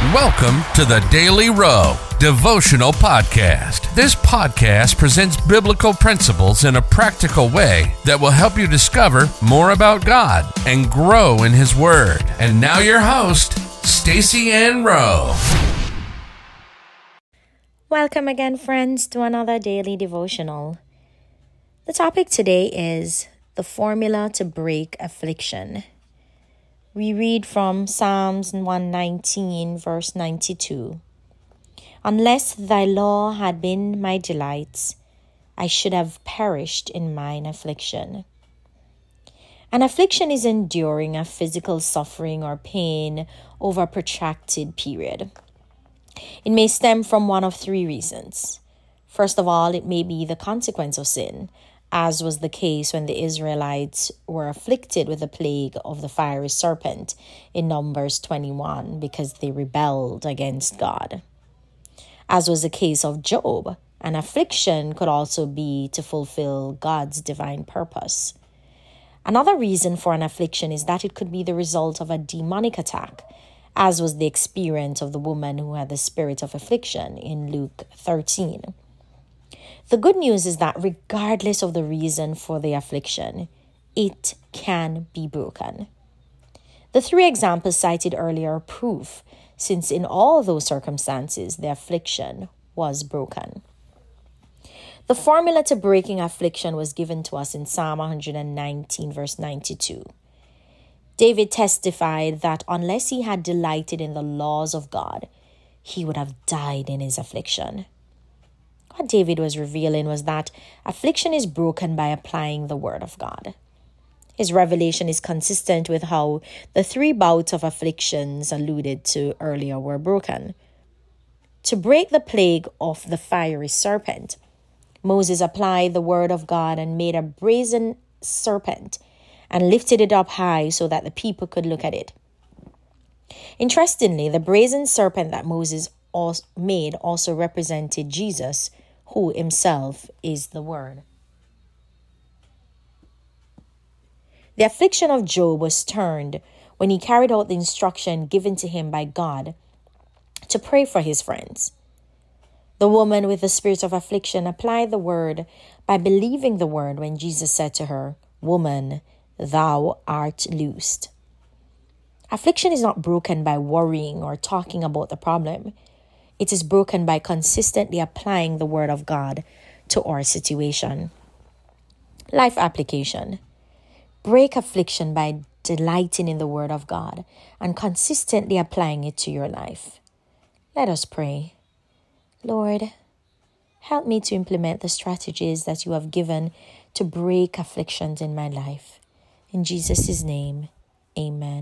Welcome to the Daily Rowe Devotional Podcast. This podcast presents biblical principles in a practical way that will help you discover more about God and grow in His Word. And now, your host, Stacy Ann Rowe. Welcome again, friends, to another daily devotional. The topic today is the formula to break affliction. We read from Psalms 119, verse 92. Unless thy law had been my delights, I should have perished in mine affliction. An affliction is enduring a physical suffering or pain over a protracted period. It may stem from one of three reasons. First of all, it may be the consequence of sin, as was the case when the Israelites were afflicted with the plague of the fiery serpent in Numbers 21 because they rebelled against God. As was the case of Job, an affliction could also be to fulfill God's divine purpose. Another reason for an affliction is that it could be the result of a demonic attack, as was the experience of the woman who had the spirit of affliction in Luke 13. The good news is that regardless of the reason for the affliction, it can be broken. The three examples cited earlier are proof, since in all those circumstances the affliction was broken. The formula to breaking affliction was given to us in Psalm 119, verse 92. David testified that unless he had delighted in the laws of God, he would have died in his affliction. What David was revealing was that affliction is broken by applying the word of God. His revelation is consistent with how the three bouts of afflictions alluded to earlier were broken. To break the plague of the fiery serpent, Moses applied the word of God and made a brazen serpent and lifted it up high so that the people could look at it. Interestingly, the brazen serpent that Moses made also represented Jesus, who himself is the Word. The affliction of Job was turned when he carried out the instruction given to him by God to pray for his friends. The woman with the spirit of affliction applied the word by believing the word when Jesus said to her, Woman, thou art loosed. Affliction is not broken by worrying or talking about the problem. It is broken by consistently applying the Word of God to our situation. Life application Break affliction by delighting in the Word of God and consistently applying it to your life. Let us pray. Lord, help me to implement the strategies that you have given to break afflictions in my life. In Jesus' name, amen.